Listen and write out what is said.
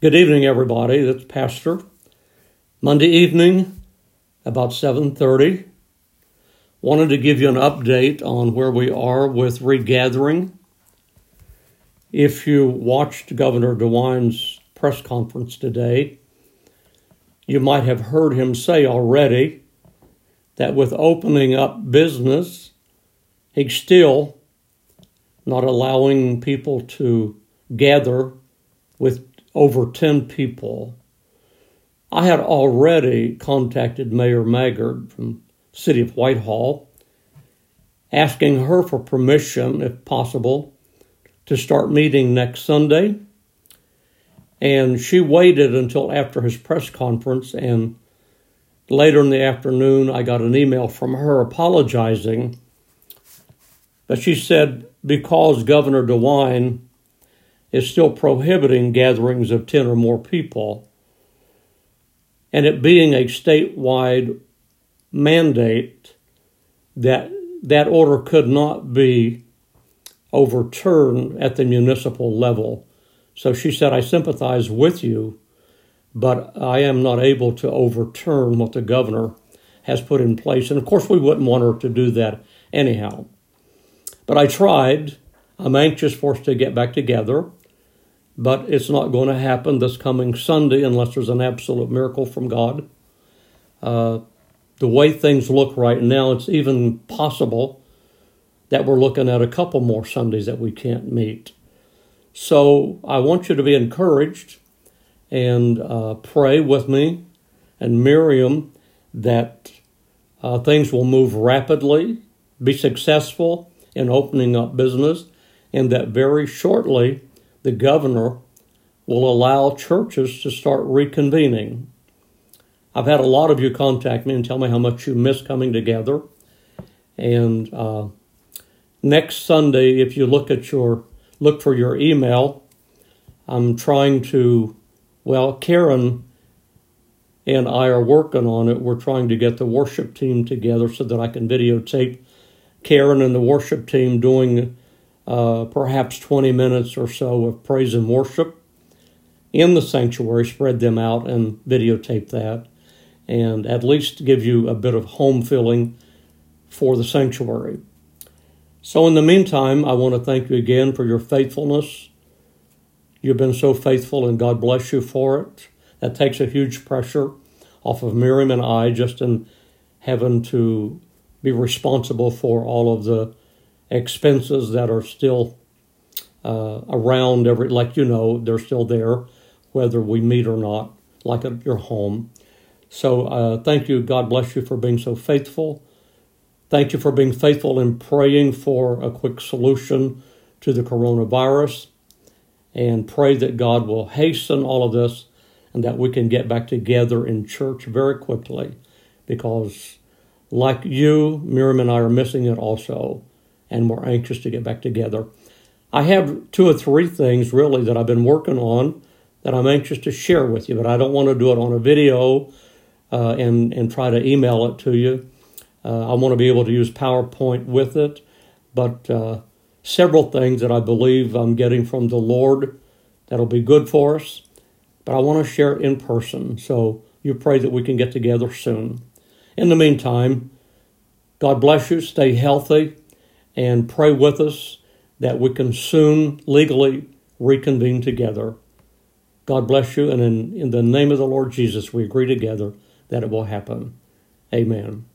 Good evening, everybody. That's Pastor. Monday evening, about 7:30. Wanted to give you an update on where we are with regathering. If you watched Governor DeWine's press conference today, you might have heard him say already that with opening up business, he's still not allowing people to gather with over 10 people. I had already contacted Mayor Maggard from City of Whitehall, asking her for permission, if possible, to start meeting next Sunday. And she waited until after his press conference, and later in the afternoon, I got an email from her apologizing. But she said because Governor DeWine is still prohibiting gatherings of 10 or more people. And it being a statewide mandate that that order could not be overturned at the municipal level. So she said, I sympathize with you, but I am not able to overturn what the governor has put in place. And of course, we wouldn't want her to do that anyhow. But I tried. I'm anxious for us to get back together but it's not going to happen this coming Sunday unless there's an absolute miracle from God. Uh, the way things look right now, it's even possible that we're looking at a couple more Sundays that we can't meet. So I want you to be encouraged and uh, pray with me and Miriam that uh, things will move rapidly, be successful in opening up business, and that very shortly the governor will allow churches to start reconvening. I've had a lot of you contact me and tell me how much you miss coming together. And uh, next Sunday, if you look at your look for your email, I'm trying to. Well, Karen and I are working on it. We're trying to get the worship team together so that I can videotape Karen and the worship team doing uh, perhaps 20 minutes or so of praise and worship in the sanctuary, spread them out and videotape that, and at least give you a bit of home feeling for the sanctuary. So, in the meantime, I want to thank you again for your faithfulness. You've been so faithful, and God bless you for it. That takes a huge pressure off of Miriam and I just in having to be responsible for all of the expenses that are still uh, around every, like you know, they're still there, whether we meet or not, like at your home. So uh, thank you. God bless you for being so faithful. Thank you for being faithful in praying for a quick solution to the coronavirus. And pray that God will hasten all of this and that we can get back together in church very quickly because, like you, Miriam and I are missing it also and we're anxious to get back together. I have two or three things really that I've been working on that I'm anxious to share with you, but I don't want to do it on a video uh, and and try to email it to you. Uh, I want to be able to use PowerPoint with it, but uh, several things that I believe I'm getting from the Lord that'll be good for us. But I want to share it in person, so you pray that we can get together soon. In the meantime, God bless you. Stay healthy and pray with us that we can soon legally reconvene together. God bless you, and in, in the name of the Lord Jesus, we agree together that it will happen. Amen.